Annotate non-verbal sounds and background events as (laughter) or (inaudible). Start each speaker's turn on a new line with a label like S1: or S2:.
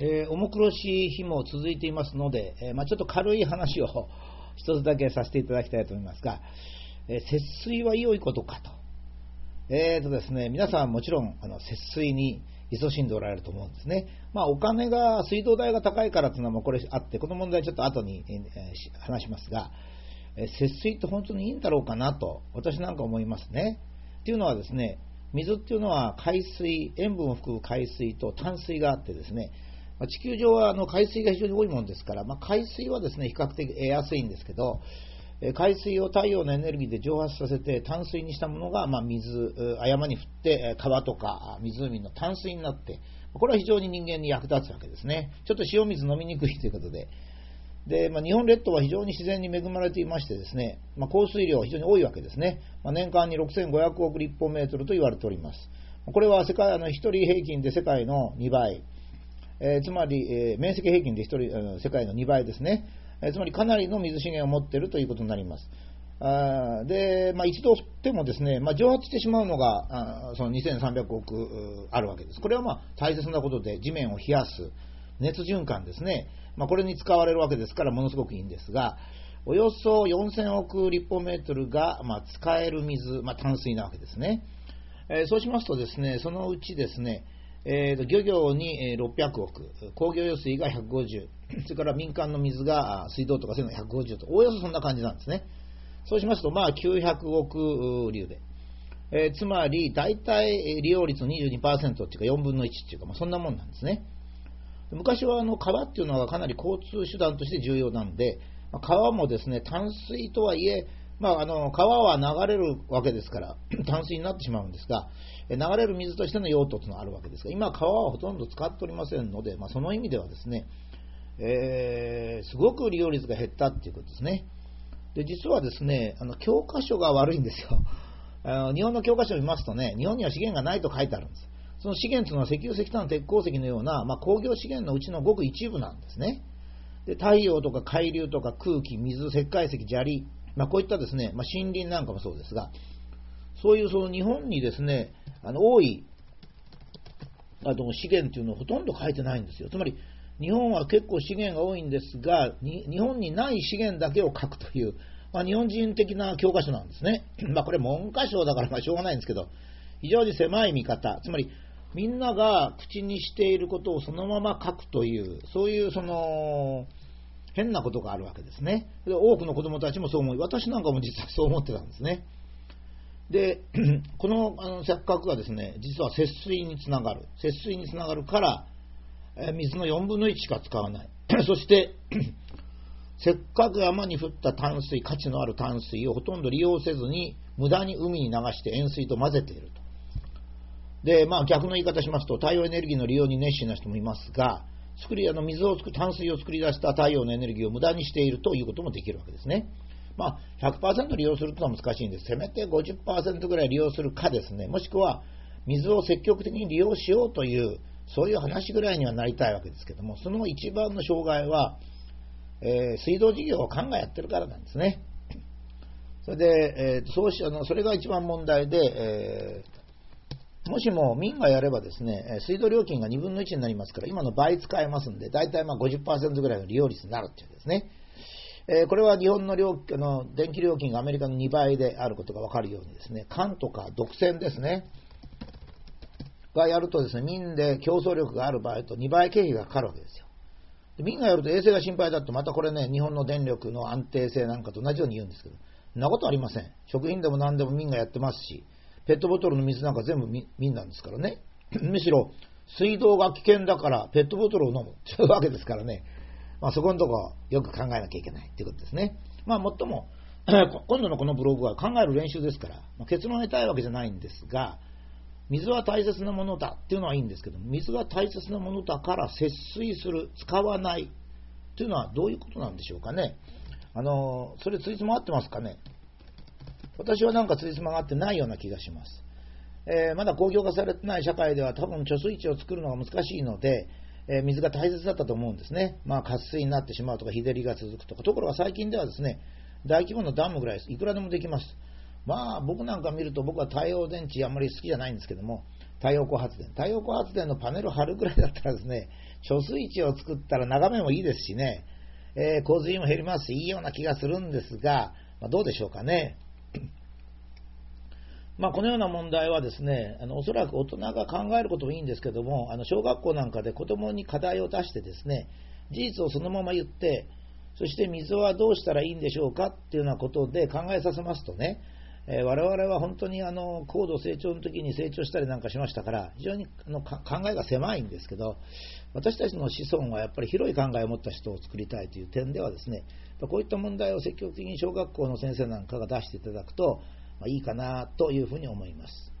S1: えー、重苦しい日も続いていますので、えー、まあ、ちょっと軽い話を一つだけさせていただきたいと思いますが、えー、節水は良いことかと。えーとですね、皆さんもちろんあの節水に勤しんでおられると思うんですね。まあ、お金が、水道代が高いからというのもこれあって、この問題ちょっと後に、えー、話しますが、え節水って本当にいいんだろうかなと、私なんか思いますね。っていうのはですね、水っていうのは海水、塩分を含む海水と淡水があってですね、ま地球上はあの海水が非常に多いものですから、まあ、海水はですね比較的得やすいんですけど、海水を太陽のエネルギーで蒸発させて淡水にしたものが、まあ、水、山に降って川とか湖の淡水になって、これは非常に人間に役立つわけですね。ちょっと塩水飲みにくいということで。で、まあ、日本列島は非常に自然に恵まれていましてですね、まあ、降水量は非常に多いわけですね。まあ、年間に6500億立方メートルと言われております。これは世界、あの、1人平均で世界の2倍、えー、つまり、えー、面積平均で1人、世界の2倍ですね。えつまりかなりの水資源を持っているということになります。あで、まあ、一度降ってもですね、まあ、蒸発してしまうのがあその2300億あるわけです。これはまあ大切なことで地面を冷やす熱循環ですね、まあ、これに使われるわけですからものすごくいいんですが、およそ4000億立方メートルが、まあ、使える水、まあ、淡水なわけですね。えー、そうしますとですね、そのうちですね、えーと、漁業に600億、工業用水が150、(clears throat) それから民間の水が水道とかそういうのが150と、おおよそそんな感じなんですね。そうしますと、まあ900億流で。えー、つまり、大体利用率22%っていうか4分の1っていうか、まあ、そんなもんなんですね。昔はあの川っていうのはかなり交通手段として重要なんで、川もですね、淡水とはいえ、まあ、あの川は流れるわけですから、(clears throat) 淡水になってしまうんですが、流れる水としての用途というのがあるわけですが、今、川はほとんど使っておりませんので、まあ、その意味ではですね、えー、すごく利用率が減ったっていうことですね。で実はですね、あの教科書が悪いんですよ。(laughs) あの日本の教科書を見ますとね、日本には資源がないと書いてあるんです。その資源というのは石油、石炭、鉄鉱石のような、まあ、工業資源のうちのごく一部なんですね。で太陽とか海流とか空気、水、石灰石、砂利、まあ、こういったですね、まあ、森林なんかもそうですが、そういうその日本にですね、あの多いあの資源というのをほとんど書いてないんですよ。つまり、日本は結構資源が多いんですが、日本にない資源だけを書くという、まあ、日本人的な教科書なんですね。(clears throat) まあ、これ文科省だからまあしょうがないんですけど、非常に狭い見方、つまりみんなが口にしていることをそのまま書くという、そういうその変なことがあるわけですね。で多くの子供たちもそう思い、私なんかも実はそう思ってたんですね。で、(clears throat) このあの錯覚がですね、実は節水につながる。節水につながるから、え水の4分の1しか使わない。(clears throat) そして、(clears throat) せっかく山に降った淡水、価値のある淡水をほとんど利用せずに、無駄に海に流して塩水と混ぜていると。で、まあ逆の言い方しますと、太陽エネルギーの利用に熱心な人もいますが、作りあの水を作る淡水を作り出した太陽のエネルギーを無駄にしているということもできるわけですね。まあ、100%利用するというのは難しいんです。せめて50%ぐらい利用するかですね、もしくは水を積極的に利用しようという、そういう話ぐらいにはなりたいわけですけども、その一番の障害は、えー、水道事業を考えやってるからなんですね。それで、えー、そうしあのそれが一番問題で、えー、もしも民がやればですね、水道料金が2分の1になりますから、今の倍使えますんで、大体まあ50%ぐらいの利用率になるっていうんですね。えこれは日本の料あの電気料金がアメリカの2倍であることが分かるようにですね、缶とか独占ですね、がやるとですね、民で競争力がある場合と2倍経費がかかるわけですよ。で民がやると衛生が心配だと、またこれね、日本の電力の安定性なんかと同じように言うんですけど、そんなことありません。食品でも何でも民がやってますし、ペットボトルの水なんか全部民なんですからね。(clears throat) むしろ、水道が危険だからペットボトルを飲む (laughs) というわけですからね。まあ、そこのとこよく考えなきゃいけないということですね。まあ、もっとも、(clears throat) 今度のこのブログは考える練習ですから、まあ、結論を得たいわけじゃないんですが、水は大切なものだっていうのはいいんですけど、水が大切なものだから節水する、使わないというのはどういうことなんでしょうかね。あの、それついつま合ってますかね。私はなんかついつまが合ってないような気がします。えー、まだ公共化されてない社会では多分貯水池を作るのが難しいので、え水が大切だったと思うんですね。まあ、渇水になってしまうとか、日照りが続くとか。ところが最近ではですね、大規模なダムぐらいいくらでもできます。まあ、僕なんか見ると、僕は太陽電池あんまり好きじゃないんですけども、太陽光発電。太陽光発電のパネル貼るぐらいだったらですね、貯水池を作ったら眺めもいいですしね、えー、洪水も減りますし、いいような気がするんですが、まあ、どうでしょうかね。まあ、このような問題はですね、あのおそらく大人が考えることもいいんですけども、あの小学校なんかで子供に課題を出してですね、事実をそのまま言って、そして水はどうしたらいいんでしょうかっていうようなことで考えさせますとね、えー、我々は本当にあの高度成長の時に成長したりなんかしましたから、非常にあの考えが狭いんですけど、私たちの子孫はやっぱり広い考えを持った人を作りたいという点ではですね、こういった問題を積極的に小学校の先生なんかが出していただくと、まあ、いいかなというふうに思います。